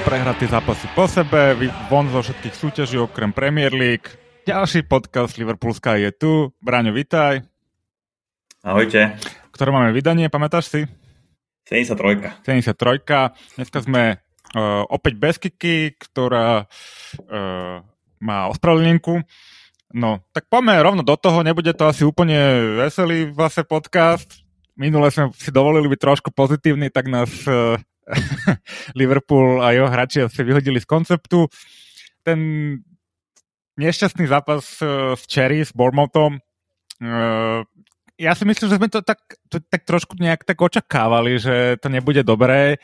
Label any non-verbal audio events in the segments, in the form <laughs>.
Dva prehraté zápasy po sebe, von zo všetkých súťaží okrem Premier League. Ďalší podcast Liverpoolská je tu. Braňo, vitaj. Ahojte. Ktoré máme vydanie, pamätáš si? 73. 73. Dneska sme uh, opäť bez Kiki, ktorá uh, má ospravedlnenku. No, tak poďme rovno do toho, nebude to asi úplne veselý zase podcast. Minule sme si dovolili byť trošku pozitívny, tak nás uh, <laughs> Liverpool a jeho hráči sa vyhodili z konceptu. Ten nešťastný zápas uh, v Cherry s Bournemouthom uh, ja si myslím, že sme to tak, to, tak trošku nejak tak očakávali, že to nebude dobré.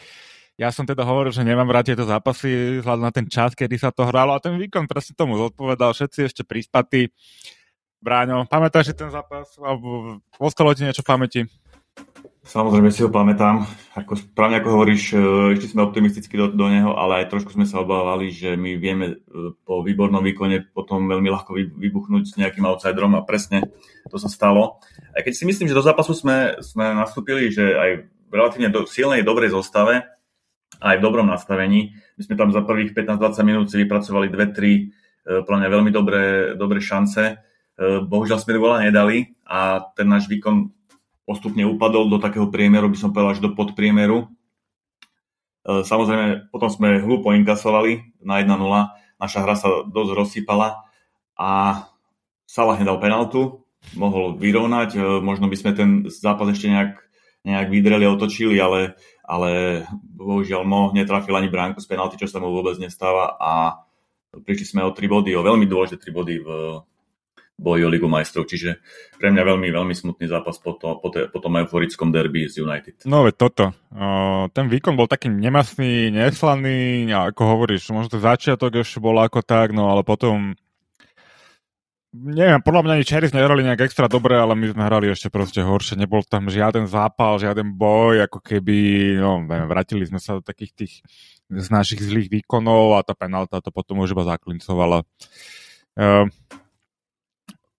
Ja som teda hovoril, že nemám rád tieto zápasy vzhľadom na ten čas, kedy sa to hralo a ten výkon presne tomu zodpovedal. Všetci ešte prispatí. Bráňo, pamätáš si ten zápas? Alebo ostalo ti niečo v pamäti? Samozrejme si ho pamätám. Ako, správne ako hovoríš, ešte sme optimisticky do, do neho, ale aj trošku sme sa obávali, že my vieme e, po výbornom výkone potom veľmi ľahko vybuchnúť s nejakým outsiderom a presne to sa stalo. Aj keď si myslím, že do zápasu sme, sme nastúpili, že aj v relatívne do, silnej, dobrej zostave, aj v dobrom nastavení. My sme tam za prvých 15-20 minút si vypracovali dve, tri e, plne veľmi dobré, dobré šance. E, bohužiaľ sme gola nedali a ten náš výkon postupne upadol do takého priemeru, by som povedal, až do podpriemeru. E, samozrejme, potom sme hlúpo inkasovali na 1-0, naša hra sa dosť rozsypala a Salah nedal penaltu, mohol vyrovnať, e, možno by sme ten zápas ešte nejak, nejak vydreli a otočili, ale, ale bohužiaľ Mo netrafil ani bránku z penalty, čo sa mu vôbec nestáva a prišli sme o 3 body, o veľmi dôležité 3 body v, boji o Ligu majstrov, čiže pre mňa veľmi, veľmi smutný zápas po, to, po, te, po tom euforickom derby z United. No veď toto. O, ten výkon bol taký nemasný, neslaný, ako hovoríš, možno ten začiatok ešte bol ako tak, no ale potom neviem, podľa mňa ani Cherries nehrali nejak extra dobre, ale my sme hrali ešte proste horšie. Nebol tam žiaden zápal, žiaden boj, ako keby, no, neviem, vrátili sme sa do takých tých z našich zlých výkonov a tá penálta to potom už iba zaklincovala. Uh,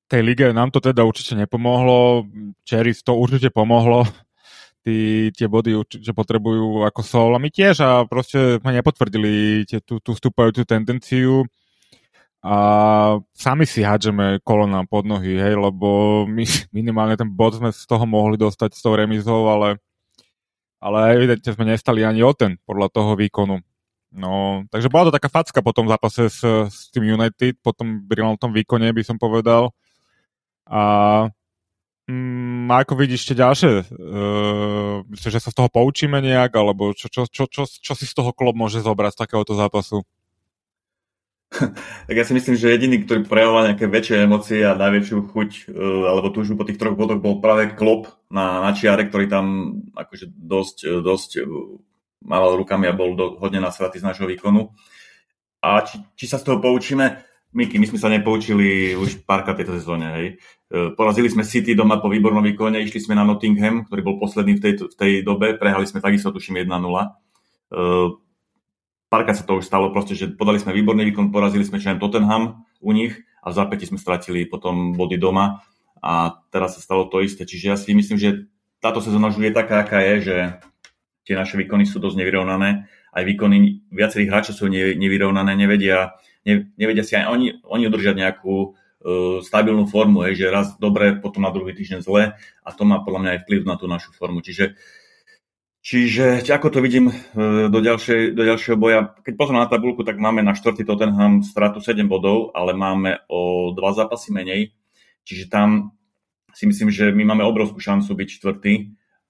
tej lige nám to teda určite nepomohlo, Cherries to určite pomohlo, <laughs> tí, tie body určite potrebujú ako sol a my tiež a proste sme nepotvrdili tie, tú, tú vstúpajúcu tendenciu a sami si hádžeme kolona pod nohy, hej, lebo my <laughs> minimálne ten bod sme z toho mohli dostať s tou remizou, ale, ale evidentne sme nestali ani o ten podľa toho výkonu. No, takže bola to taká facka po tom zápase s, s tým United, po tom brilantnom výkone by som povedal. A mm, ako vidíš ešte ďalšie? Uh, že sa z toho poučíme nejak, alebo čo, čo, čo, čo, čo si z toho klub môže zobrať z takéhoto zápasu? <laughs> tak ja si myslím, že jediný, ktorý prejavoval nejaké väčšie emócie a najväčšiu chuť uh, alebo túžbu po tých troch bodoch bol práve Klop na, na čiare, ktorý tam akože dosť, dosť mával rukami a bol do, hodne nasratý z nášho výkonu. A či, či sa z toho poučíme? Miky, my sme sa nepoučili už párka tejto sezóne, hej. E, porazili sme City doma po výbornom výkone, išli sme na Nottingham, ktorý bol posledný v tej, v tej dobe, prehali sme takisto, tuším, 1-0. E, párka sa to už stalo proste, že podali sme výborný výkon, porazili sme čo Tottenham u nich a v zápäti sme stratili potom body doma a teraz sa stalo to isté. Čiže ja si myslím, že táto sezóna už je taká, aká je, že tie naše výkony sú dosť nevyrovnané. Aj výkony viacerých hráčov sú nevyrovnané, nevedia ne, nevedia si aj oni, oni udržať nejakú uh, stabilnú formu, hej, že raz dobre, potom na druhý týždeň zle a to má podľa mňa aj vplyv na tú našu formu. Čiže, čiže ako to vidím uh, do, ďalšej, do ďalšieho boja, keď pozriem na tabulku, tak máme na štvrtý Tottenham stratu 7 bodov, ale máme o dva zápasy menej, čiže tam si myslím, že my máme obrovskú šancu byť štvrtý,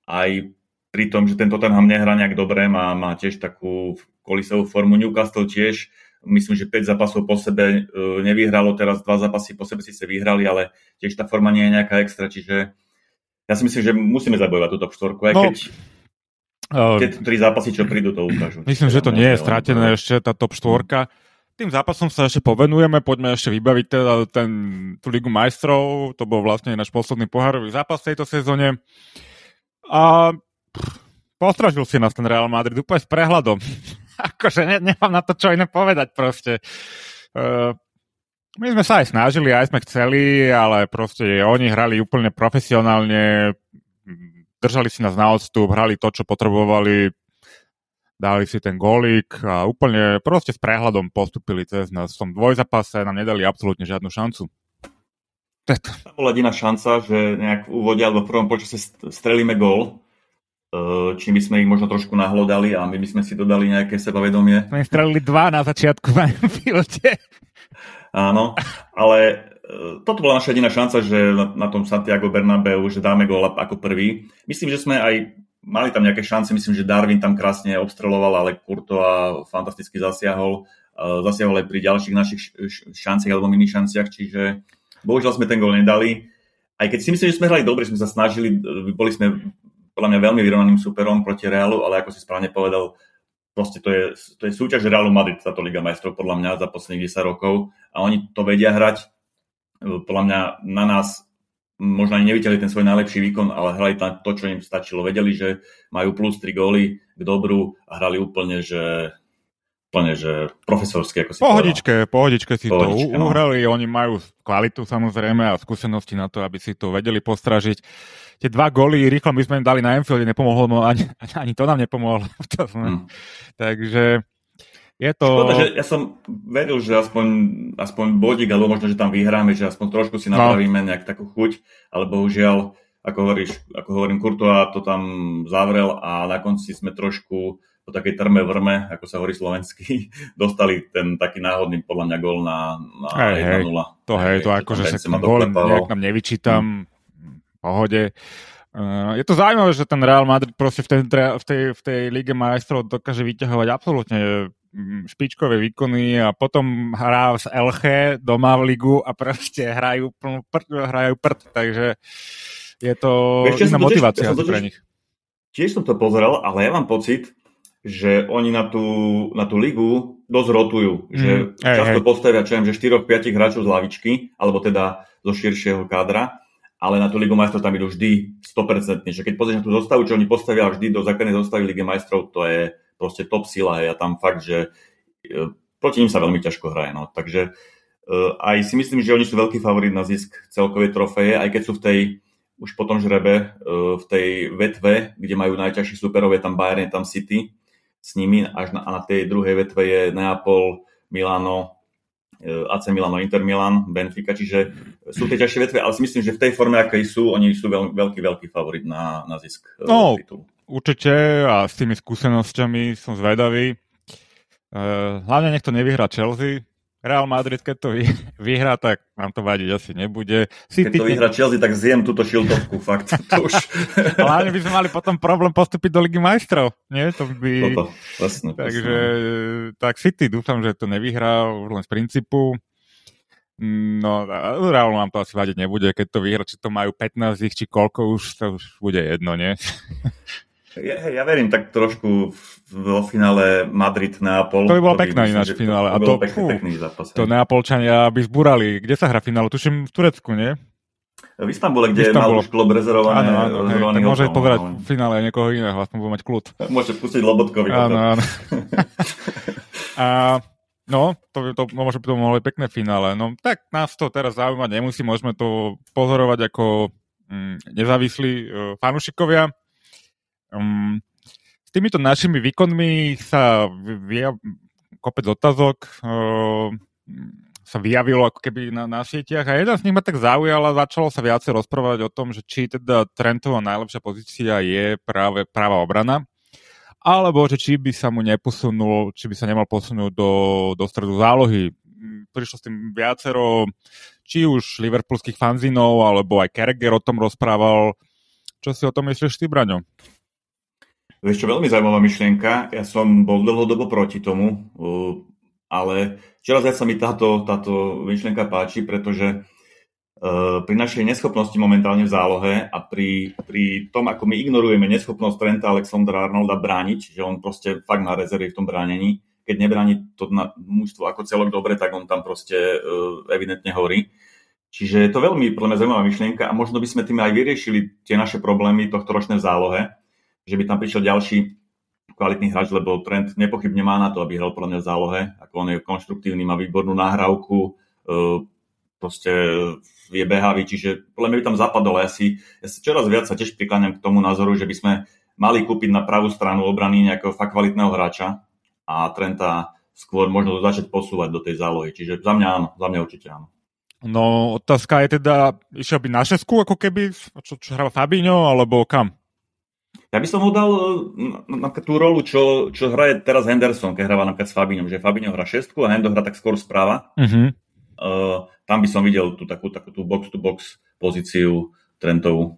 aj pri tom, že ten Tottenham nehrá nejak dobre, má, má tiež takú kolisovú formu, Newcastle tiež myslím, že 5 zápasov po sebe e, nevyhralo, teraz dva zápasy po sebe síce vyhrali, ale tiež tá forma nie je nejaká extra, čiže ja si myslím, že musíme zabojovať tú top 4, aj no, keď uh, tie tri zápasy, čo prídu, to ukážu. Myslím, že to nie je stratené ešte, tá top 4. Tým zápasom sa ešte povenujeme, poďme ešte vybaviť teda ten, tú Ligu majstrov, to bol vlastne náš posledný pohárový zápas v tejto sezóne. A postražil si nás ten Real Madrid úplne s prehľadom akože ne, nemám na to čo iné povedať proste. Uh, my sme sa aj snažili, aj sme chceli, ale proste oni hrali úplne profesionálne, držali si nás na odstup, hrali to, čo potrebovali. dali si ten golík a úplne proste s prehľadom postupili cez nás. V tom dvojzapase nám nedali absolútne žiadnu šancu. To bola jediná šanca, že nejak v úvode alebo v prvom počase strelíme gól, e, čím by sme ich možno trošku nahlodali a my by sme si dodali nejaké sebavedomie. My strelili dva na začiatku v Anfielde. <laughs> Áno, ale e, toto bola naša jediná šanca, že na, tom Santiago Bernabeu, že dáme gól ako prvý. Myslím, že sme aj mali tam nejaké šance, myslím, že Darwin tam krásne obstreloval, ale Kurto fantasticky zasiahol. E, zasiahol aj pri ďalších našich šanciach alebo mini šanciach, čiže Bohužiaľ sme ten gol nedali. Aj keď si myslím, že sme hrali dobre, sme sa snažili, boli sme podľa mňa veľmi vyrovnaným superom proti Realu, ale ako si správne povedal, proste to je, to je súťaž Realu Madrid, táto Liga majstrov podľa mňa za posledných 10 rokov a oni to vedia hrať. Podľa mňa na nás možno ani nevideli ten svoj najlepší výkon, ale hrali tam to, čo im stačilo. Vedeli, že majú plus 3 góly k dobru a hrali úplne, že úplne, že profesorské, ako si Pohodičke, povedal. pohodičke si pohodičke, to no. uhrali, oni majú kvalitu samozrejme a skúsenosti na to, aby si to vedeli postražiť. Tie dva góly rýchlo my sme im dali na Enfielde, nepomohlo, ani, <laughs> ani to nám nepomohlo. <laughs> Hmm. Takže je to... Škoda, že ja som veril, že aspoň, aspoň bodík, alebo možno, že tam vyhráme, že aspoň trošku si no. napravíme no. nejak takú chuť, ale bohužiaľ, ako, hovoríš, ako hovorím, Kurtová to tam zavrel a na konci sme trošku po takej trme vrme, ako sa hovorí slovensky, <laughs> dostali ten taký náhodný podľa mňa gól na, na hej, 1-0. Hej, to hej, to akože sa gólem nejak nám nevyčítam, hmm. pohode. Uh, je to zaujímavé, že ten Real Madrid proste v tej, v tej, v tej Lige majstrov dokáže vyťahovať absolútne mm, špičkové výkony a potom hrá z Elche doma v ligu a proste hrajú, prd, hrajú prd, takže je to Ešte iná motivácia tiež, pre nich. Tiež som to pozeral, ale ja mám pocit, že oni na tú, na tú ligu dosť rotujú. Mm, že hej, často hej. postavia, čo viem, že 4-5 hráčov z lavičky, alebo teda zo širšieho kádra, ale na tú ligu majstrov tam idú vždy 100%. Že keď pozrieš na tú zostavu, čo oni postavia vždy do základnej zostavy Ligy majstrov, to je proste top sila. Hej. A tam fakt, že e, proti ním sa veľmi ťažko hraje. No. Takže e, aj si myslím, že oni sú veľký favorit na zisk celkovej trofeje, aj keď sú v tej už potom žrebe e, v tej vetve, kde majú najťažších superov, je tam Bayern, je tam City, s nimi až na, a na tej druhej vetve je Neapol, Milano, e, AC Milano, Inter Milan, Benfica, čiže sú tie ťažšie vetve, ale si myslím, že v tej forme, akej sú, oni sú veľ, veľký, veľký favorit na, na zisk e, no, titulu. Určite a s tými skúsenosťami som zvedavý. Uh, hlavne nech to nevyhrá Chelsea, Real Madrid, keď to <laughs> vyhrá, tak nám to vadiť asi nebude. City... Keď to vyhrá Chelsea, tak zjem túto šiltovku, fakt. To už... <laughs> Ale by sme mali potom problém postúpiť do Ligy majstrov. Nie? To by... Toto, vlastne, Takže tak City dúfam, že to nevyhrá len z princípu. No, Real nám to asi vadiť nebude, keď to vyhrá, či to majú 15 či koľko už, to už bude jedno, nie? <laughs> Ja, ja verím tak trošku vo finále Madrid-Neapol. To by bolo pekné ináč finále. To, to, to, pekný, pekný zápas. To Neapolčania by zbúrali. Kde sa hrá finále? Tuším v Turecku, nie? V Istambule, kde Istanbul. mal už klub rezervované. Áno, áno, hej, môže pozerať v finále niekoho iného, aspoň bude mať kľud. <laughs> Môžete pustiť Lobotkovi. Áno, áno. <laughs> A No, to, to, no, možno by to mohlo byť pekné finále. No tak nás to teraz zaujímať nemusí, môžeme to pozorovať ako mm, nezávislí uh, fanúšikovia. Um, s týmito našimi výkonmi sa via, kopec otázok uh, sa vyjavilo ako keby na, na sieťach a jeden z nich ma tak zaujal a začalo sa viacej rozprávať o tom, že či teda Trentová najlepšia pozícia je práve práva obrana, alebo že či by sa mu neposunul, či by sa nemal posunúť do, do stredu zálohy. Prišlo s tým viacero, či už liverpoolských fanzinov, alebo aj Kerger o tom rozprával. Čo si o tom myslíš ty, Braňo? Vieš čo, veľmi zaujímavá myšlienka. Ja som bol dlhodobo proti tomu, ale čoraz viac sa mi táto, táto myšlienka páči, pretože pri našej neschopnosti momentálne v zálohe a pri, pri tom, ako my ignorujeme neschopnosť Trenta Alexandra Arnolda brániť, že on proste fakt má rezervy v tom bránení, keď nebráni to na mužstvo ako celok dobre, tak on tam proste evidentne horí. Čiže je to veľmi podľa zaujímavá myšlienka a možno by sme tým aj vyriešili tie naše problémy tohto ročné v zálohe, že by tam prišiel ďalší kvalitný hráč, lebo Trent nepochybne má na to, aby hral podľa mňa v zálohe, ako on je konštruktívny, má výbornú nahrávku, e, proste je behavý, čiže podľa mňa by tam zapadol. Ja si, ja si čoraz viac sa tiež prikláňam k tomu názoru, že by sme mali kúpiť na pravú stranu obrany nejakého fakt kvalitného hráča a Trenta skôr možno začať posúvať do tej zálohy. Čiže za mňa áno, za mňa určite áno. No, otázka je teda, išiel by na šesku, ako keby, čo, čo hral Fabinho, alebo kam? Ja by som ho dal na, na tú rolu, čo, čo hraje teraz Henderson, keď hráva napríklad s Fabinhom, že Fabinho hrá šestku a Hendo hrá tak skôr správa. Uh-huh. Uh, tam by som videl tú takú, takú tú box-to-box pozíciu Trentovú.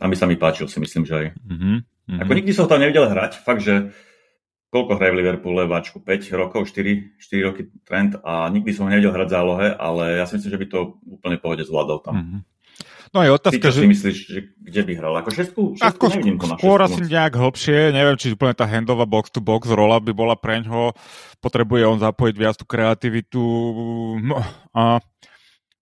Tam by sa mi páčil, si myslím, že aj. Uh-huh. Uh-huh. Ako nikdy som ho tam nevidel hrať, fakt, že koľko hraje v Liverpoole leváčku? 5 rokov, 4, 4 roky trend a nikdy som ho nevedel hrať zálohe, ale ja si myslím, že by to úplne pohode zvládol tam. Mm-hmm. No je otázka, Ty, že... si myslíš, že kde by hral? Ako šestku? šestku ako nevidím to na skôr asi nejak hlbšie, neviem, či úplne tá handová box-to-box rola by bola pre ňoho, potrebuje on zapojiť viac tú kreativitu no, a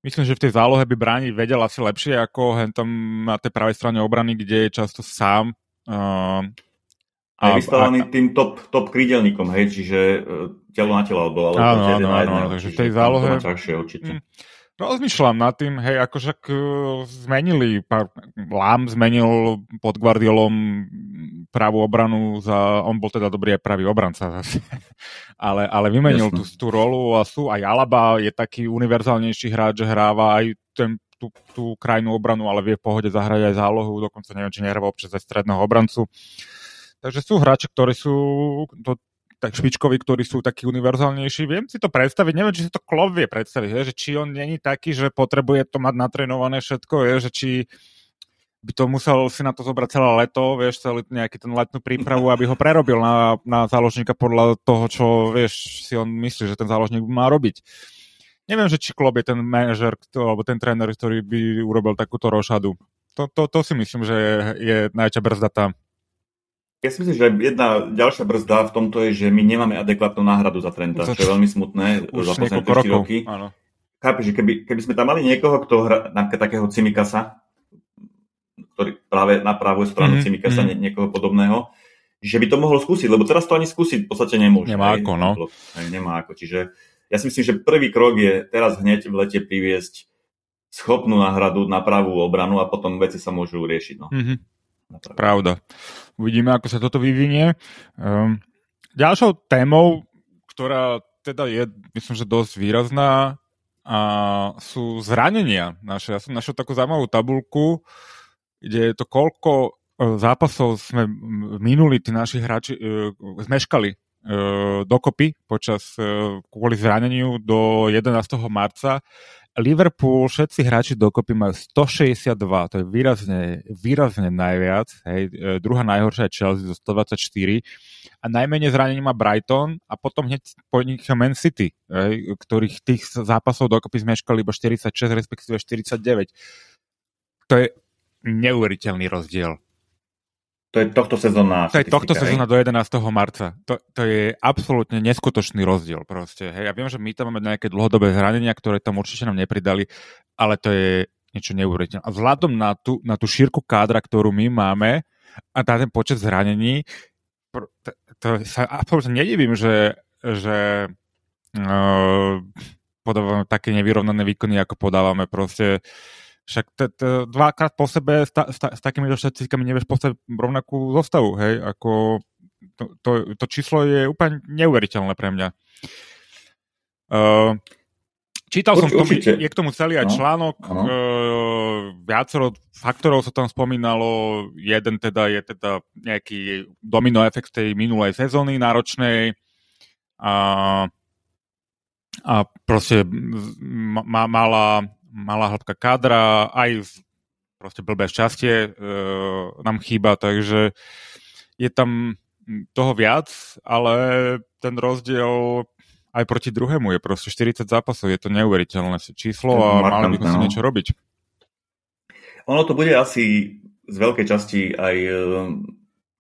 myslím, že v tej zálohe by brániť vedel asi lepšie ako hen tam na tej pravej strane obrany, kde je často sám. Uh, a, vystavaný a, tým top, top krídelníkom, hej, čiže uh, telo na telo, alebo ale áno, áno, áno, áno, takže v tej zálohe... Ťažšie, určite. Mm, rozmýšľam nad tým, hej, akože uh, zmenili, pár, Lám zmenil pod Guardiolom pravú obranu za, on bol teda dobrý aj pravý obranca <laughs> ale, ale vymenil tú, tú rolu a sú aj Alaba je taký univerzálnejší hráč, že hráva aj ten, tú, tú krajnú obranu, ale vie v pohode zahrať aj zálohu, dokonca neviem, či nehráva občas aj stredného obrancu. Takže sú hráči, ktorí sú to, tak špičkoví, ktorí sú takí univerzálnejší. Viem si to predstaviť, neviem, či si to Klopp vie predstaviť, že či on není taký, že potrebuje to mať natrenované všetko, je, že či by to musel si na to zobrať celé leto, vieš, celý nejaký ten letnú prípravu, aby ho prerobil na, na záložníka podľa toho, čo, vieš, si on myslí, že ten záložník má robiť. Neviem, že či Klopp je ten manažer, alebo ten tréner, ktorý by urobil takúto rošadu. To, to, to si myslím, že je, najťa brzda tam. Ja si myslím, že jedna ďalšia brzda v tomto je, že my nemáme adekvátnu náhradu za Trenta, čo je veľmi smutné Už za posledné 4 roky. Áno. Chápeš, že keby, keby sme tam mali niekoho, kto hrá napríklad takého Cimikasa, ktorý práve na pravú stranu mm-hmm. Cimikasa, mm-hmm. niekoho podobného, že by to mohol skúsiť, lebo teraz to ani skúsiť v podstate nemôže. Nemá ako, no. Aj, nemá ako, čiže ja si myslím, že prvý krok je teraz hneď v lete priviesť schopnú náhradu na pravú obranu a potom veci sa môžu riešiť. No. Mm-hmm. Pravda. Uvidíme, ako sa toto vyvinie. Um, ďalšou témou, ktorá teda je, myslím, že dosť výrazná, a sú zranenia naše. Ja som našiel takú zaujímavú tabulku, kde je to koľko e, zápasov sme minuli, tí naši hráči uh, zmeškali uh, dokopy počas uh, kvôli zraneniu do 11. marca Liverpool, všetci hráči dokopy majú 162, to je výrazne, výrazne najviac. Hej. E, druhá najhoršia je Chelsea zo 124 a najmenej zranení má Brighton a potom hneď po nich Man City, hej, ktorých tých zápasov dokopy zmeškali iba 46, respektíve 49. To je neuveriteľný rozdiel. To je tohto sezóna. To je tohto sezóna do 11. marca. To, to je absolútne neskutočný rozdiel proste. Hej, ja viem, že my tam máme nejaké dlhodobé zranenia, ktoré tam určite nám nepridali, ale to je niečo neuveriteľné. A vzhľadom na tú, na tú šírku kádra, ktorú my máme a na ten počet zranení, to, to sa absolútne nedivím, že, že uh, podávame také nevyrovnané výkony, ako podávame proste uh, však t- t- dvakrát po sebe s, ta- s, ta- s takýmito štatistikami nevieš postaviť rovnakú zostavu, hej, ako to, to, to číslo je úplne neuveriteľné pre mňa. Uh, čítal Urč, som, tomu, je k tomu celý aj no, článok, no. Uh, viacero faktorov sa tam spomínalo, jeden teda je teda nejaký domino efekt tej minulej sezóny náročnej a, a proste ma, mala malá hĺbka kádra, aj proste blbé šťastie e, nám chýba, takže je tam toho viac, ale ten rozdiel aj proti druhému je proste 40 zápasov, je to neuveriteľné číslo a mali by sme no. niečo robiť. Ono to bude asi z veľkej časti aj e,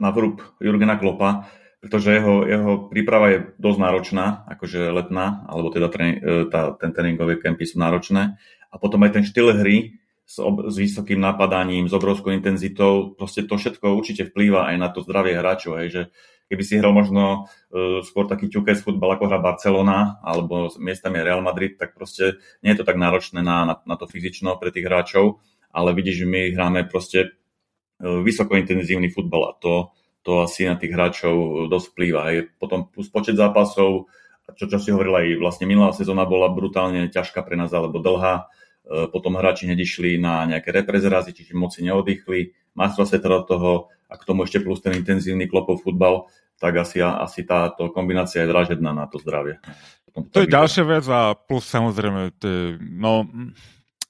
na vrúb Jurgena Klopa, pretože jeho, jeho príprava je dosť náročná, akože letná, alebo teda tréning, e, tá, ten tréningové kempy sú náročné a potom aj ten štýl hry s, ob, s vysokým napadaním, s obrovskou intenzitou, proste to všetko určite vplýva aj na to zdravie hráčov, hej, že keby si hral možno uh, skôr taký ťukec futbal ako hra Barcelona alebo miestami Real Madrid, tak proste nie je to tak náročné na, na, na to fyzično pre tých hráčov, ale vidíš, že my hráme proste uh, vysokointenzívny futbal a to to asi na tých hráčov dosť vplýva. Hej. Potom plus počet zápasov, čo, čo si hovoril aj vlastne minulá sezóna bola brutálne ťažká pre nás alebo dlhá. E, potom hráči nedišli na nejaké reprezerázy, čiže moci neoddychli. Majstrov sveta do toho a k tomu ešte plus ten intenzívny klopov futbal, tak asi, asi táto kombinácia je dražedná na to zdravie. To je ďalšia vec a plus samozrejme, no,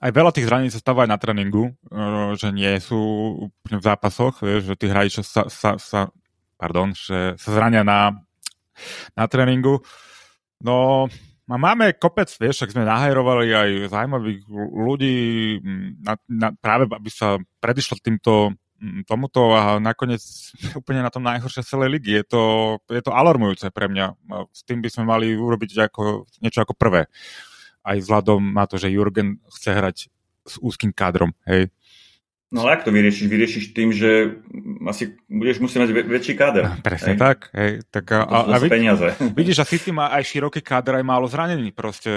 aj veľa tých zraní sa stáva aj na tréningu, eh, že nie sú úplne v zápasoch, vieš, že tí hráči sa, sa, sa, pardon, že sa zrania na, na tréningu. No, a máme kopec, vieš, ak sme nahajrovali aj zaujímavých ľudí na, na, práve, aby sa predišlo týmto tomuto a nakoniec <laughs> úplne na tom najhoršie celej ligy. Je to, je to alarmujúce pre mňa. S tým by sme mali urobiť ako, niečo ako prvé aj vzhľadom na to, že Jurgen chce hrať s úzkým kádrom, hej. No ale ako to vyriešiš? Vyriešiš tým, že asi budeš musieť mať väčší káder. No, presne hej? tak. Hej. tak a, a, a peniaze. <laughs> vidíš, a City má aj široký káder, aj málo zranení. Proste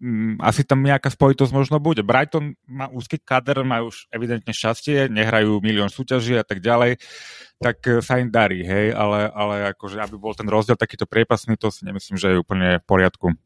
m, mm, asi tam nejaká spojitosť možno bude. Brighton má úzky káder, majú už evidentne šťastie, nehrajú milión súťaží a tak ďalej tak e, sa im darí, hej, ale, ale akože, aby bol ten rozdiel takýto priepasný, to si nemyslím, že je úplne v poriadku.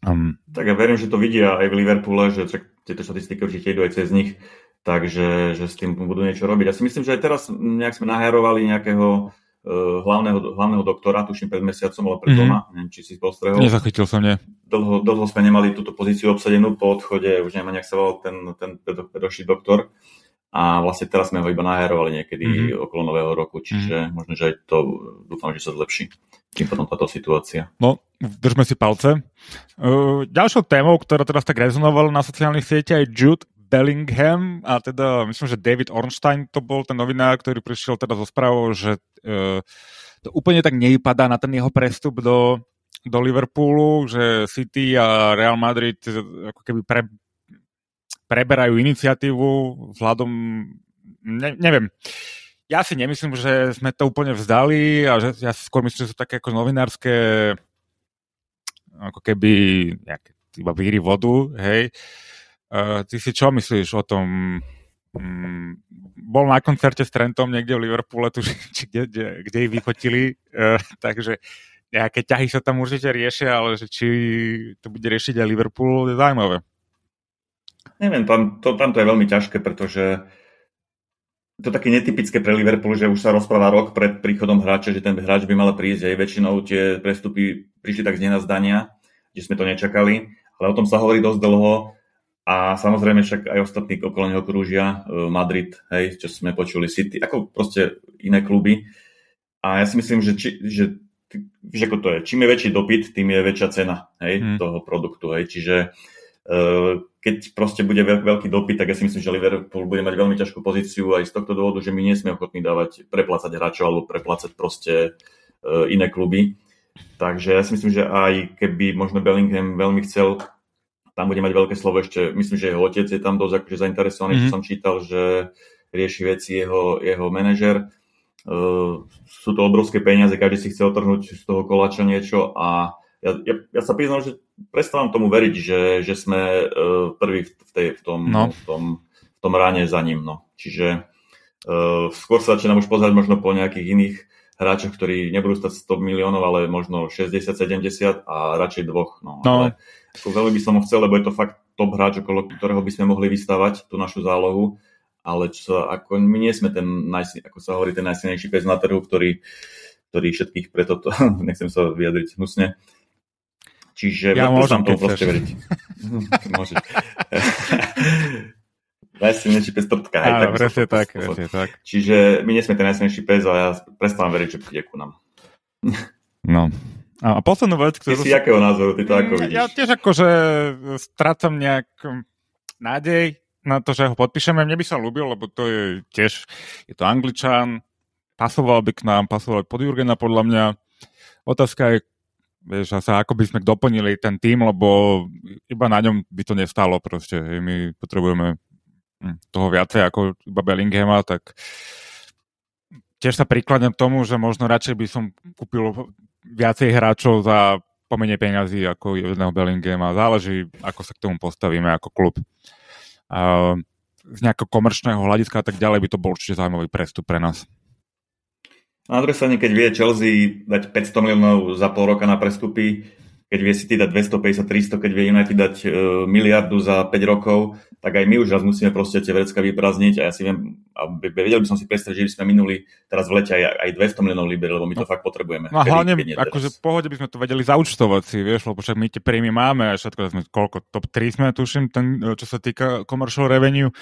Um, tak ja verím, že to vidia aj v Liverpoole, že tieto štatistiky určite idú aj cez nich, takže že s tým budú niečo robiť. Ja si myslím, že aj teraz nejak sme naherovali nejakého uh, hlavného, hlavného doktora, tuším pred mesiacom, ale pred mm-hmm. doma, neviem, či si postrehol. Nezachytil som, nie. Dlho, dlho sme nemali túto pozíciu obsadenú po odchode, už neviem, nejak sa volal ten, ten predošlý doktor a vlastne teraz sme ho iba naherovali niekedy mm-hmm. okolo nového roku, čiže mm-hmm. možno, že aj to dúfam, že sa zlepší tým potom táto situácia. No, držme si palce. Uh, ďalšou témou, ktorá teraz tak rezonovala na sociálnych sieťach je Jude Bellingham a teda myslím, že David Ornstein to bol ten novinár, ktorý prišiel teda so správou, že uh, to úplne tak nevypadá na ten jeho prestup do, do Liverpoolu, že City a Real Madrid ako keby pre, preberajú iniciatívu vzhľadom, ne, neviem, ja si nemyslím, že sme to úplne vzdali a že ja skôr myslím, že sú také ako novinárske ako keby nejaké, iba víry vodu, hej. Uh, ty si čo myslíš o tom? Um, bol na koncerte s Trentom niekde v Liverpoole, tu, <laughs> či kde, kde, kde ich vyfotili, uh, <laughs> takže nejaké ťahy sa tam určite riešia, ale že či to bude riešiť aj Liverpool, je zaujímavé. Neviem, tam to, tam to je veľmi ťažké, pretože to také netypické pre Liverpool, že už sa rozpráva rok pred príchodom hráča, že ten hráč by mal prísť. Aj väčšinou tie prestupy prišli tak z nenazdania, že sme to nečakali, ale o tom sa hovorí dosť dlho a samozrejme však aj ostatní okolo neho krúžia, e, Madrid, hej, čo sme počuli, City, ako proste iné kluby. A ja si myslím, že, či, že víš, ako to je, čím je väčší dopyt, tým je väčšia cena hej, hmm. toho produktu. Hej. Čiže uh, keď proste bude veľký dopyt, tak ja si myslím, že Liverpool bude mať veľmi ťažkú pozíciu aj z tohto dôvodu, že my nie sme ochotní dávať, preplácať hráčov alebo preplácať proste uh, iné kluby. Takže ja si myslím, že aj keby možno Bellingham veľmi chcel, tam bude mať veľké slovo ešte, myslím, že jeho otec je tam dosť akože zainteresovaný, mm-hmm. som čítal, že rieši veci jeho, jeho manažer. Uh, sú to obrovské peniaze, každý si chce otrhnúť z toho koláča niečo a ja, ja, ja sa priznám, že prestávam tomu veriť, že, že sme uh, prví v, tej, v, tom, no. v, tom, v tom ráne za ním. No. Čiže uh, skôr sa začínam už pozerať možno po nejakých iných hráčoch, ktorí nebudú stať 100 miliónov, ale možno 60-70 a radšej dvoch. No. no. Ale ako veľmi by som ho chcel, lebo je to fakt top hráč, okolo ktorého by sme mohli vystavať tú našu zálohu. Ale čo, ako my nie sme ten, ako sa hovorí, ten najsilnejší pes na trhu, ktorý, ktorý všetkých preto, to, <laughs> nechcem sa vyjadriť hnusne, Čiže ja môžem tomu proste veriť. <laughs> Môžeš. <laughs> najsilnejší pes trtka. Hej, tak presne tak, presne tak. Čiže my nie sme ten najsilnejší pes a ja prestávam veriť, že príde ku nám. no. A poslednú vec, ktorú... Ty si akého názoru, ty to ako vidíš? Ja tiež akože strácam nejak hm, nádej na to, že ho podpíšeme. Mne by sa ľúbil, lebo to je tiež, je to Angličan, pasoval by k nám, pasoval pod Jurgena podľa mňa. Otázka je, vieš, sa ako by sme doplnili ten tým, lbo iba na ňom by to nestalo proste. My potrebujeme hm, toho viacej ako iba Bellinghama, tak tiež sa prikladnem tomu, že možno radšej by som kúpil viacej hráčov za pomene peňazí ako jedného Bellinghama. Záleží, ako sa k tomu postavíme ako klub. A z nejakého komerčného hľadiska a tak ďalej by to bol určite zaujímavý prestup pre nás. Na druhej strane, keď vie Chelsea dať 500 miliónov za pol roka na prestupy, keď vie City dať 250, 300, keď vie United dať uh, miliardu za 5 rokov, tak aj my už raz musíme proste tie vrecka vyprázdniť a ja si viem, a vedel by som si predstaviť, že by sme minuli teraz v lete aj, aj 200 miliónov liber, lebo my to no. fakt potrebujeme. No a hlavne, akože v pohode by sme to vedeli zaučtovať si, vieš, lebo však my tie príjmy máme a všetko, sme koľko, top 3 sme tuším, ten, čo sa týka commercial revenue,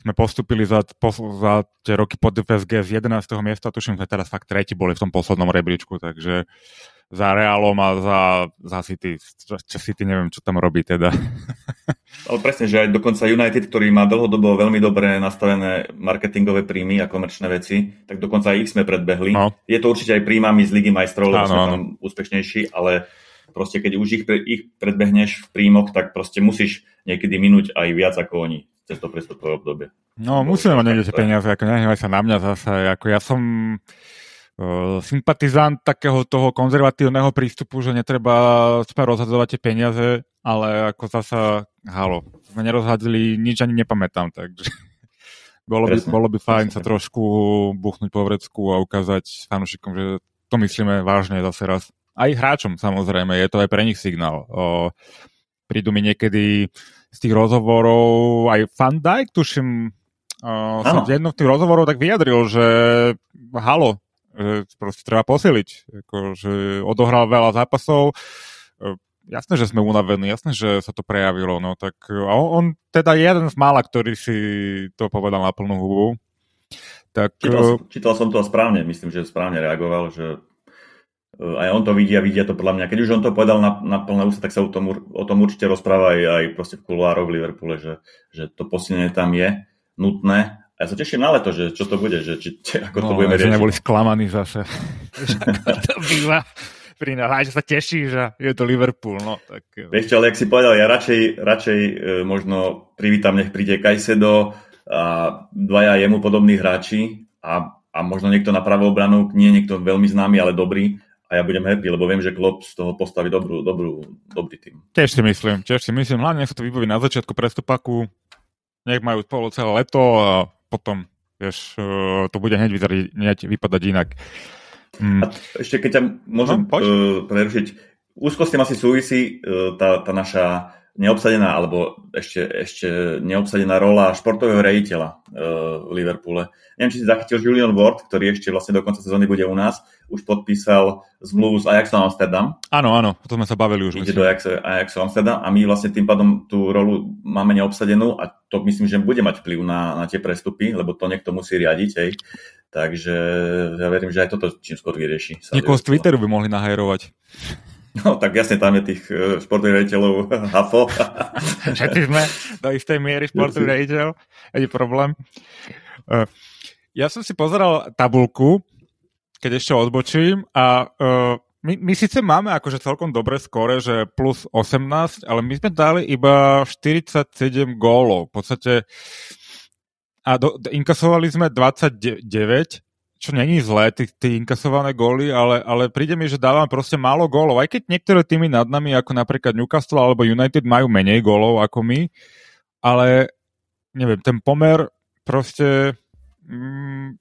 sme postupili za, po, za tie roky pod FSG z 11. miesta, tuším, sme teraz fakt tretí boli v tom poslednom rebríčku, takže za Realom a za, za City, čo, City neviem, čo tam robí teda. Ale presne, že aj dokonca United, ktorý má dlhodobo veľmi dobre nastavené marketingové príjmy a komerčné veci, tak dokonca aj ich sme predbehli. No. Je to určite aj príjmami z Ligy majstrov, lebo sme tam úspešnejší, ale proste keď už ich, ich predbehneš v príjmoch, tak proste musíš niekedy minúť aj viac ako oni cez to prestupové obdobie. No, musíme mať niekde tie peniaze, ako nehnevaj sa na mňa zase. Ako ja som sympatizant takého toho konzervatívneho prístupu, že netreba sme rozhadzovať tie peniaze, ale ako zasa, halo, sme nerozhadzili, nič ani nepamätám, takže <laughs> bolo by, bolo by fajn sa trošku buchnúť po vrecku a ukázať fanúšikom, že to myslíme vážne zase raz. Aj hráčom samozrejme, je to aj pre nich signál. O, prídu mi niekedy z tých rozhovorov aj Van Dijk, tuším, uh, sa v jednom z tých rozhovorov tak vyjadril, že halo, proste treba posiliť, ako, že odohral veľa zápasov, uh, jasné, že sme unavení, jasné, že sa to prejavilo, no tak a on, on teda je jeden z mála, ktorý si to povedal na plnú hubu. Tak, čítal, čítal som to správne, myslím, že správne reagoval, že aj on to vidí a vidia to podľa mňa. Keď už on to povedal na, na plné ústa, tak sa o tom, o tom určite rozpráva aj, aj proste v kuloároch v Liverpoole, že, že to posilnenie tam je nutné. A ja sa teším na leto, že čo to bude, že či, či, ako no, to budeme riešiť. neboli sklamaní zase. <laughs> to býva pri nás, že sa teší, že je to Liverpool. No, tak... Vieš čo, ale ak si povedal, ja radšej, radšej e, možno privítam, nech príde Kajsedo a dvaja jemu podobní hráči a, a možno niekto na pravú obranu, nie niekto veľmi známy, ale dobrý, a ja budem happy, lebo viem, že Klopp z toho postaví dobrú, dobrú, dobrý tým. Tiež si myslím, tiež si myslím, hlavne nech sa to vybaví na začiatku prestupaku, nech majú spolu celé leto a potom, vieš, e, to bude hneď vyzerať, vypadať inak. Mm. A ešte keď ťa môžem no, uh, prerušiť, úzko s tým asi súvisí uh, tá, tá naša neobsadená, alebo ešte, ešte neobsadená rola športového rejiteľa v Liverpoole. Neviem, či si zachytil Julian Ward, ktorý ešte vlastne do konca sezóny bude u nás, už podpísal zmluvu s Ajaxom Amsterdam. Áno, áno, o tom sme sa bavili už. Ide myslím. do Ajaxu, Ajaxu Amsterdam a my vlastne tým pádom tú rolu máme neobsadenú a to myslím, že bude mať vplyv na, na tie prestupy, lebo to niekto musí riadiť, hej. Takže ja verím, že aj toto čím skôr vyrieši. Niekoho z Twitteru by mohli nahajrovať. No tak jasne, tam je tých uh, športových rejiteľov <laughs> hafo. <laughs> Všetci sme do istej miery športový rejiteľ, je problém. Uh, ja som si pozeral tabulku, keď ešte odbočím a uh, my, my síce máme akože celkom dobré skore, že plus 18, ale my sme dali iba 47 gólov. V podstate a do, inkasovali sme 29 čo není zlé, tí, tí inkasované góly, ale, ale príde mi, že dávam proste málo gólov. Aj keď niektoré týmy nad nami, ako napríklad Newcastle alebo United, majú menej gólov ako my, ale neviem, ten pomer proste mm,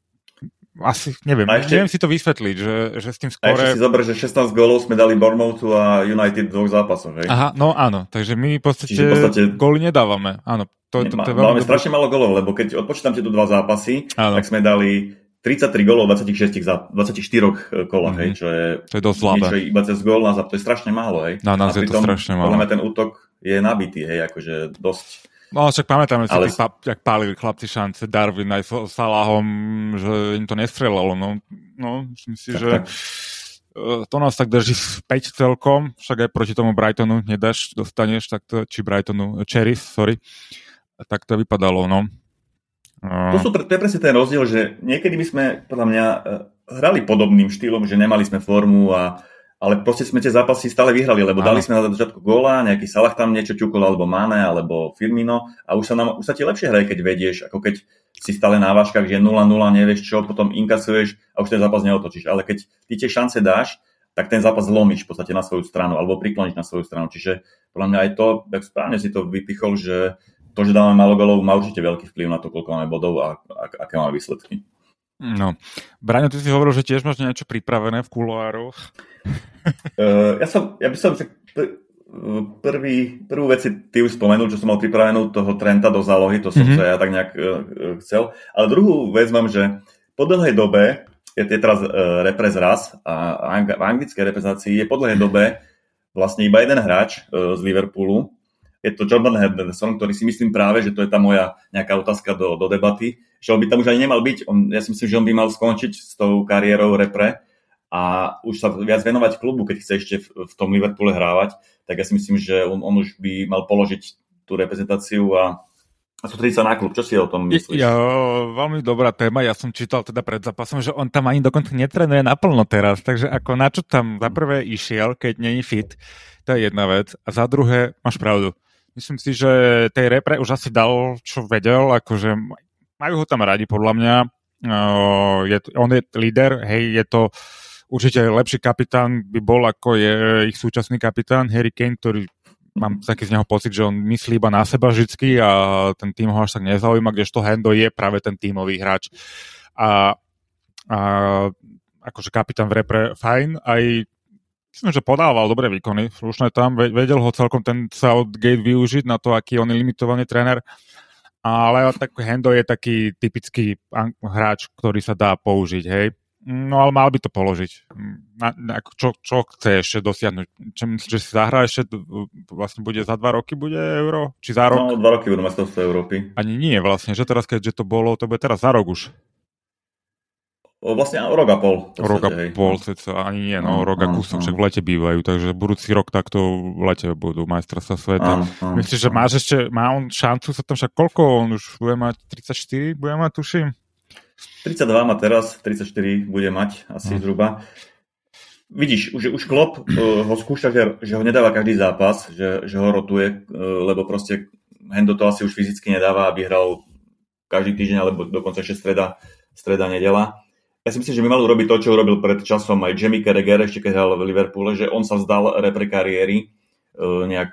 asi, neviem, ešte, neviem si to vysvetliť, že, že s tým skore... A ešte si zober, že 16 gólov sme dali Bournemouthu a United v dvoch zápasoch, hej? Aha, no áno, takže my v podstate, v podstate góly nedávame, áno. To, to, to, to, máme strašne málo gólov, lebo keď odpočítam tieto dva zápasy, áno. tak sme dali 33 gólov v 26 za 24 kolách, mm-hmm. hej, čo je, to je dosť. Niečo, iba cez gól na to je strašne málo, hej. Na nás a je to strašne málo. Podľa ten útok je nabitý, hej, akože dosť. No, však pamätáme si, Ale... Pá, jak pálili chlapci šance Darwin aj s Salahom, že im to nestrelalo, no, no myslím si, tak, že tak. E, to nás tak drží späť celkom, však aj proti tomu Brightonu nedáš, dostaneš, tak to, či Brightonu, Cherries, sorry, tak to vypadalo, no. To, sú, to je presne ten rozdiel, že niekedy by sme, podľa mňa, e, hrali podobným štýlom, že nemali sme formu, a, ale proste sme tie zápasy stále vyhrali, lebo dali sme na začiatku góla, nejaký Salah tam niečo ťukol, alebo Mane, alebo Firmino a už sa, nám, už sa ti lepšie hraje, keď vedieš, ako keď si stále na váškach, že 0-0, nevieš čo, potom inkasuješ a už ten zápas neotočíš. Ale keď ty tie šance dáš, tak ten zápas zlomíš v podstate na svoju stranu, alebo prikloníš na svoju stranu. Čiže podľa mňa aj to, tak správne si to vypichol, že to, že dávame málo golov, má určite veľký vplyv na to, koľko máme bodov a, a aké máme výsledky. No. Braňo, ty si hovoril, že tiež máš niečo pripravené v kuloároch. Uh, <laughs> ja, som, ja by som prvý, prvú vec si ty už spomenul, čo som mal pripravenú toho Trenta do zálohy, to som mm-hmm. sa ja tak nejak uh, chcel. Ale druhú vec mám, že po dlhej dobe, je, je teraz uh, repres raz a v anglickej reprezentácii je po dlhej dobe <laughs> vlastne iba jeden hráč uh, z Liverpoolu. Je to Jordan Henderson, ktorý si myslím práve, že to je tá moja nejaká otázka do, do debaty, že on by tam už ani nemal byť. On, ja si myslím, že on by mal skončiť s tou kariérou repre a už sa viac venovať klubu, keď chce ešte v, v tom Liverpoole hrávať, tak ja si myslím, že on, on už by mal položiť tú reprezentáciu a a sústrediť sa na klub. Čo si o tom myslíš? Ja, veľmi dobrá téma. Ja som čítal teda pred zápasom, že on tam ani dokonca netrenuje naplno teraz. Takže ako na čo tam za prvé išiel, keď není fit, to je jedna vec. A za druhé, máš pravdu. Myslím si, že tej repre už asi dal, čo vedel, akože majú ho tam radi, podľa mňa. Uh, je, on je líder, hej, je to určite lepší kapitán by bol, ako je ich súčasný kapitán Harry Kane, ktorý mám taký z neho pocit, že on myslí iba na seba vždy a ten tým ho až tak nezaujíma, kdežto Hendo je práve ten tímový hráč. A, a akože kapitán v repre fajn, aj myslím, že podával dobré výkony, slušné tam, vedel ho celkom ten Southgate využiť na to, aký on je limitovaný tréner ale tak Hendo je taký typický hráč, ktorý sa dá použiť, hej. No ale mal by to položiť. Na, na, čo, čo chce ešte dosiahnuť? Čo myslíš, že si zahrá ešte, vlastne bude za dva roky bude euro? Či za rok? No, dva roky budú majstrovstvo Európy. Ani nie vlastne, že teraz, keďže to bolo, to bude teraz za rok už. Vlastne rok a pol. Rok a pol, ceca, ani nie, no, no rok a kúsok, však v lete bývajú, takže budúci rok takto v lete budú majstrovstvá sveta. Áno, áno, Myslíš, že máš ešte, má on šancu sa tam však koľko, on už bude mať 34, bude mať, tuším? 32 má teraz, 34 bude mať asi hm. zhruba. Vidíš, už, už Klopp uh, ho skúša, že, že ho nedáva každý zápas, že, že ho rotuje, uh, lebo proste Hendo to asi už fyzicky nedáva, aby hral každý týždeň, alebo dokonca ešte streda, streda nedela ja si myslím, že by mal urobiť to, čo urobil pred časom aj Jamie Carragher, ešte keď hral v Liverpoole, že on sa vzdal repre kariéry e, nejak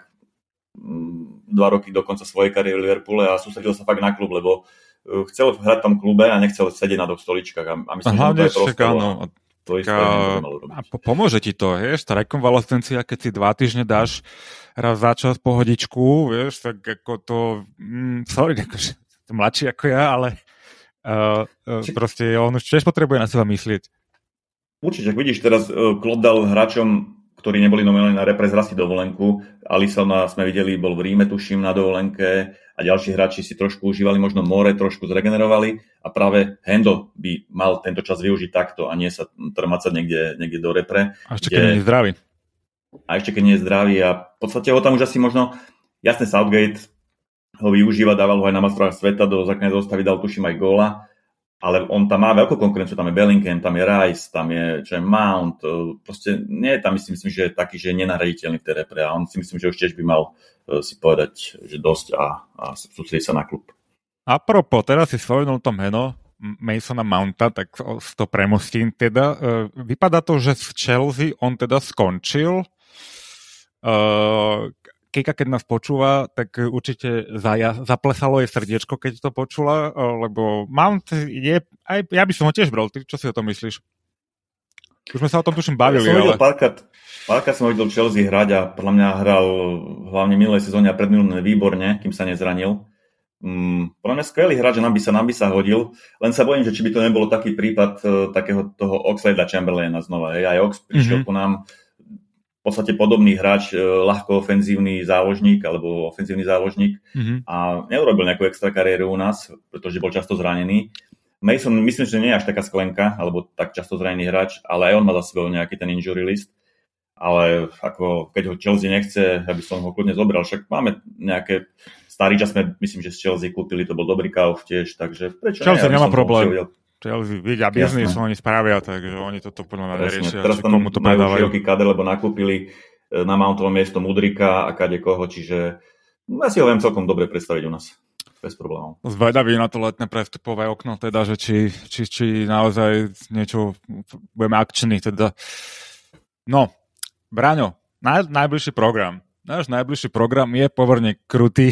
mm, dva roky do konca svojej kariéry v Liverpoole a sústredil sa fakt na klub, lebo e, chcel hrať tam klube a nechcel sedieť na dvoch stoličkách. A, myslím, a že to je áno. To isté, a pomôže ti to, vieš, tá rekonvalescencia, keď si dva týždne dáš raz za čas pohodičku, vieš, tak ako to, mm, sorry, <laughs> akože, mladší ako ja, ale Uh, uh, proste on už tiež potrebuje na seba myslieť. Určite, ak vidíš, teraz uh, dal hráčom, ktorí neboli nominálni na repres dovolenku. Alisona sme videli, bol v Ríme, tuším, na dovolenke a ďalší hráči si trošku užívali možno more, trošku zregenerovali a práve Hendo by mal tento čas využiť takto a nie sa trmacať niekde, niekde do repre. A ešte kde... keď nie je zdravý. A ešte keď nie je zdravý a v podstate ho tam už asi možno, jasne Southgate ho využíva, dával ho aj na mastrovách sveta, do základnej zostavy dal tuším aj góla, ale on tam má veľkú konkurenciu, tam je Bellingham, tam je Rice, tam je, čo je Mount, e, proste nie je tam, myslím, myslím, že je taký, že je nenahraditeľný v tej repre a on si myslím, že už tiež by mal e, si povedať, že dosť a, a sústrediť sa na klub. A propos, teraz si spomenul to meno Masona Mounta, tak to premostím teda. E, vypadá to, že v Chelsea on teda skončil. Kika, keď nás počúva, tak určite zaja, zaplesalo jej srdiečko, keď to počula, lebo Mount je, aj, ja by som ho tiež bral, ty čo si o tom myslíš? Už sme sa o tom tuším bavili, ja som ale... Párkrát, párkrát som videl Chelsea hrať a podľa mňa hral hlavne minulé sezóne a predminulé výborne, kým sa nezranil. Mm, podľa mňa skvelý hráč, že nám by, sa, nám by sa hodil, len sa bojím, že či by to nebolo taký prípad uh, takého toho Oxlade Chamberlaina znova. Hej. Aj Ox prišiel mm-hmm. ku nám, podstate podobný hráč, e, ľahko ofenzívny záložník alebo ofenzívny záložník mm-hmm. a neurobil nejakú extra kariéru u nás, pretože bol často zranený. Mason myslím, že nie je až taká sklenka, alebo tak často zranený hráč, ale aj on má za sebou nejaký ten injury list. Ale ako, keď ho Chelsea nechce, aby som ho kľudne zobral, však máme nejaké starý čas sme, myslím, že z Chelsea kúpili, to bol dobrý kauf tiež, takže prečo Chelsea nemá problém. Chelsea vidia biznis, Jasne. oni spravia, takže oni toto podľa mňa neriešia. Teraz tam komu to majú široký kader, lebo nakúpili e, na Mountovom miesto Mudrika a kade koho, čiže no, ja si ho viem celkom dobre predstaviť u nás. Bez problémov. Zvedavý na to letné prestupové okno, teda, že či, či, či naozaj niečo budeme akčný, teda. No, Braňo, naj, najbližší program. Náš najbližší program je povrne krutý.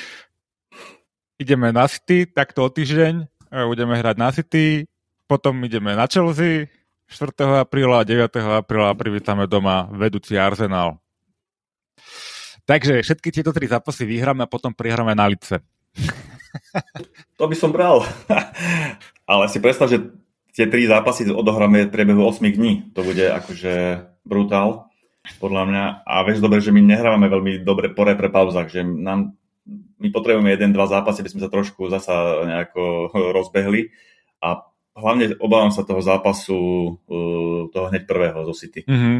<laughs> Ideme na City takto o týždeň budeme hrať na City, potom ideme na Chelsea 4. apríla a 9. apríla privítame doma vedúci Arsenal. Takže všetky tieto tri zápasy vyhráme a potom prihráme na lice. <laughs> To by som bral. <laughs> Ale si predstav, že tie tri zápasy odohráme v priebehu 8 dní. To bude akože brutál, podľa mňa. A vieš dobre, že my nehrávame veľmi dobre po repre pauzách, že nám, my potrebujeme jeden, dva zápasy, aby sme sa trošku zasa nejako <laughs> rozbehli. A hlavne obávam sa toho zápasu uh, toho hneď prvého zo City. Mm-hmm.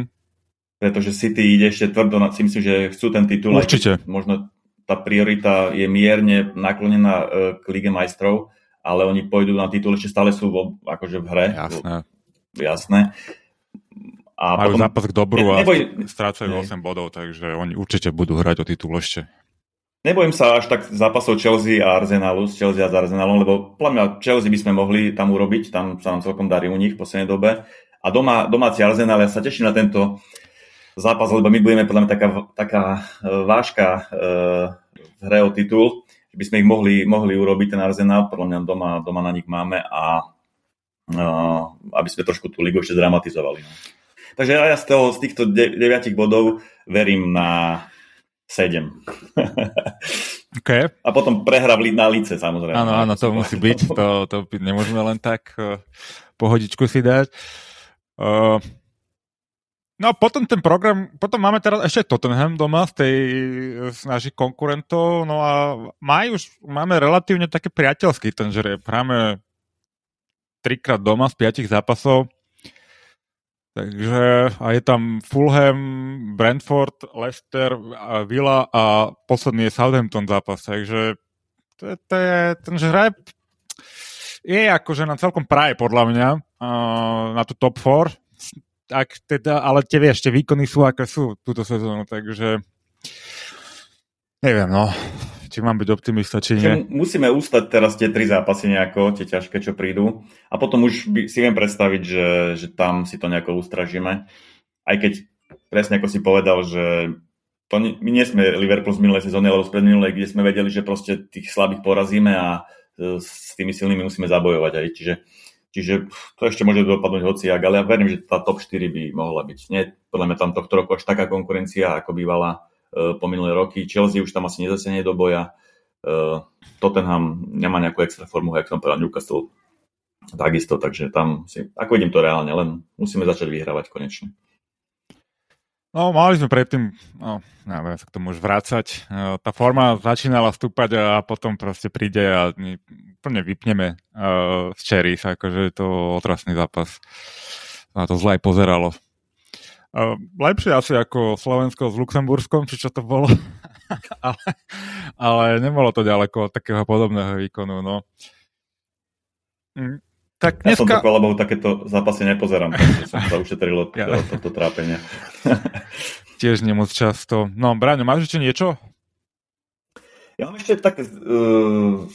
Pretože City ide ešte tvrdo, si myslím, že chcú ten titul. Určite. Možno tá priorita je mierne naklonená uh, k Lige majstrov, ale oni pôjdu na titul, ešte stále sú vo, akože v hre. Jasné. Jasné. A Majú potom, zápas k dobru a neboj... strácajú 8 bodov, takže oni určite budú hrať o titul ešte. Nebojím sa až tak zápasov Chelsea a Arsenalu, s Chelsea a s Arsenalom, lebo podľa mňa Chelsea by sme mohli tam urobiť, tam sa nám celkom darí u nich v poslednej dobe. A doma, domáci Arsenal, ja sa teším na tento zápas, lebo my budeme podľa mňa taká, taká e, váška e, v hre o titul, by sme ich mohli, mohli urobiť, ten Arsenal, podľa mňa doma, doma na nich máme a uh, aby sme trošku tú ligu ešte zdramatizovali. No. Takže ja z, toho, z týchto deviatich bodov verím na 7. <laughs> Okay. A potom prehra na lice, samozrejme. Áno, áno, to musí <laughs> byť. To, to nemôžeme len tak uh, pohodičku si dať. Uh, no potom ten program, potom máme teraz ešte Tottenham doma z tej z našich konkurentov, no a maj už máme relatívne také priateľský ten žreb. Hráme trikrát doma z piatich zápasov Takže a je tam Fulham, Brentford, Leicester, Villa a posledný je Southampton zápas. Takže to, je, to je, ten žreb je akože na celkom praje podľa mňa na tú top 4. Ak teda, ale tie vieš, tie výkony sú aké sú túto sezónu, takže neviem, no či mám byť optimista, či nie. Musíme ústať teraz tie tri zápasy nejako, tie ťažké, čo prídu. A potom už by, si viem predstaviť, že, že tam si to nejako ustražíme. Aj keď presne ako si povedal, že to nie, my nie sme Liverpool z minulej sezóny, alebo z predminulej, kde sme vedeli, že proste tých slabých porazíme a e, s tými silnými musíme zabojovať aj. Čiže, čiže to ešte môže dopadnúť hociak, ale ja verím, že tá top 4 by mohla byť. Nie, podľa mňa tam tohto roku až taká konkurencia, ako bývala po minulé roky. Chelsea už tam asi nezasiahne do boja. E, Tottenham nemá nejakú extra formu, jak som povedal, Newcastle takisto, takže tam si, ako vidím to reálne, len musíme začať vyhrávať konečne. No, mali sme predtým, no, neviem, sa k tomu už vrácať. E, tá forma začínala stúpať a potom proste príde a úplne vypneme uh, z Cherries, akože je to otrasný zápas. Na to zle aj pozeralo. Lepšie asi ako Slovensko s Luxemburskom, či čo to bolo. <laughs> ale, ale nebolo to ďaleko od takého podobného výkonu. No. Mm, tak dneska... Ja som to, lebo takéto zápasy nepozerám, takže som sa ušetril od ja. tohto trápenia. <laughs> Tiež nemoc často. No, Braňo, máš ešte niečo? Ja mám ešte také uh,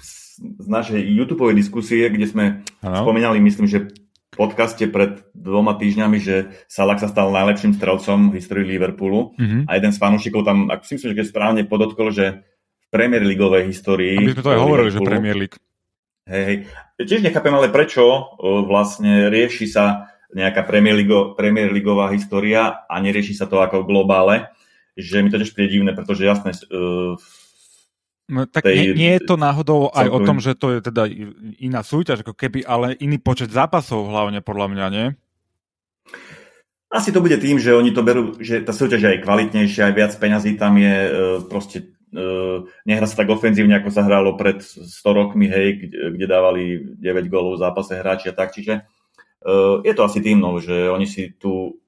z našej YouTube diskusie, kde sme ano. spomínali, myslím, že podcaste pred dvoma týždňami, že Salah sa stal najlepším strelcom v histórii Liverpoolu mm-hmm. a jeden z fanúšikov tam, ak si myslím, že správne podotkol, že v Premier Leagueovej histórii... My sme to aj hovorili, že Premier League. Hej, hej. Tiež nechápem, ale prečo vlastne rieši sa nejaká Premier, League, Premier Leagueová história a nerieši sa to ako v globále, že mi to tiež príde divné, pretože jasné, uh, No, tak tej, nie, nie je to náhodou aj o tom, že to je teda iná súťaž, ako keby, ale iný počet zápasov hlavne podľa mňa, nie? Asi to bude tým, že oni to berú, že tá súťaž je aj kvalitnejšia, aj viac peňazí tam je, e, proste e, nehrá sa tak ofenzívne, ako sa hralo pred 100 rokmi, hej, kde, dávali 9 gólov v zápase hráči a tak, čiže e, je to asi tým, no, že oni si tu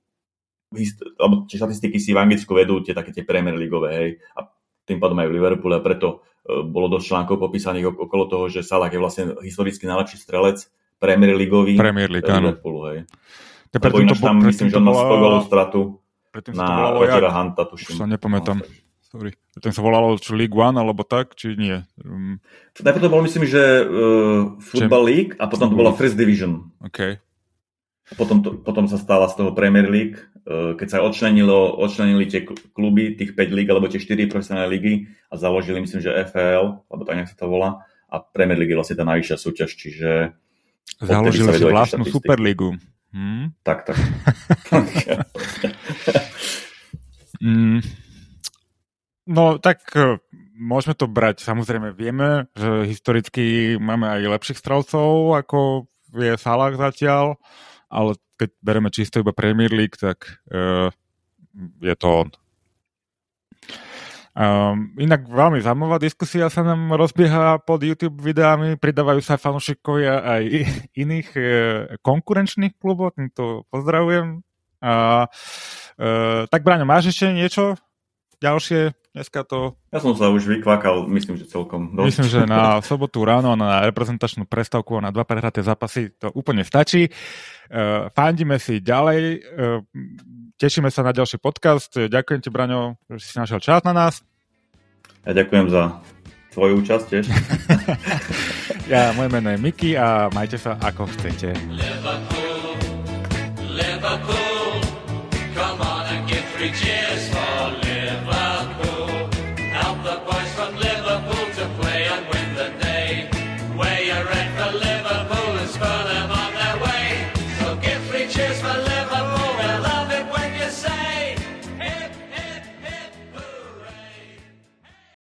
alebo tie štatistiky si v Anglicku vedú tie také tie Premier Leagueové, hej, a tým pádom aj v Liverpoole a preto e, bolo dosť článkov popísaných okolo toho, že Salah je vlastne historicky najlepší strelec Premier Leagueový Premier League, Liverpoolu. Hej. Ja Lebo ináč tam myslím, že on má 100 golov stratu na Rodgera Hunta, tuším. Už sa nepamätám. No, Sorry. Ten sa volalo či League One alebo tak, či nie? Um... Najprv to bolo, myslím, že uh, Football. League a potom to bola First Division. Okay. Potom, to, potom sa stala z toho Premier League, e, keď sa odčlenilo, odčlenili tie kluby, tých 5 líg alebo tie 4 profesionálne ligy a založili, myslím, že FL, alebo tak nejak sa to volá. a Premier League je vlastne tá najvyššia súťaž, čiže... Založili si vlastnú Superligu. Hmm? Tak, tak. <laughs> mm, no, tak e, môžeme to brať. Samozrejme, vieme, že historicky máme aj lepších strelcov, ako je Salah zatiaľ, ale keď bereme čisto iba Premier League, tak uh, je to on. Um, inak veľmi zaujímavá diskusia sa nám rozbieha pod YouTube videami, pridávajú sa fanúšikovia aj iných e, konkurenčných klubov, týmto pozdravujem. A, e, tak Braňo, máš ešte niečo ďalšie? Dneska to... Ja som sa už vykvakal, myslím, že celkom dosť. Myslím, že na <laughs> sobotu ráno na reprezentačnú prestavku na dva prehraté zápasy to úplne stačí. Uh, fandíme si ďalej. Uh, tešíme sa na ďalší podcast. Ďakujem ti, Braňo, že si našiel čas na nás. Ja ďakujem za tvoju účasť tiež. <laughs> <laughs> ja, moje meno je Miki a majte sa ako chcete. Liverpool,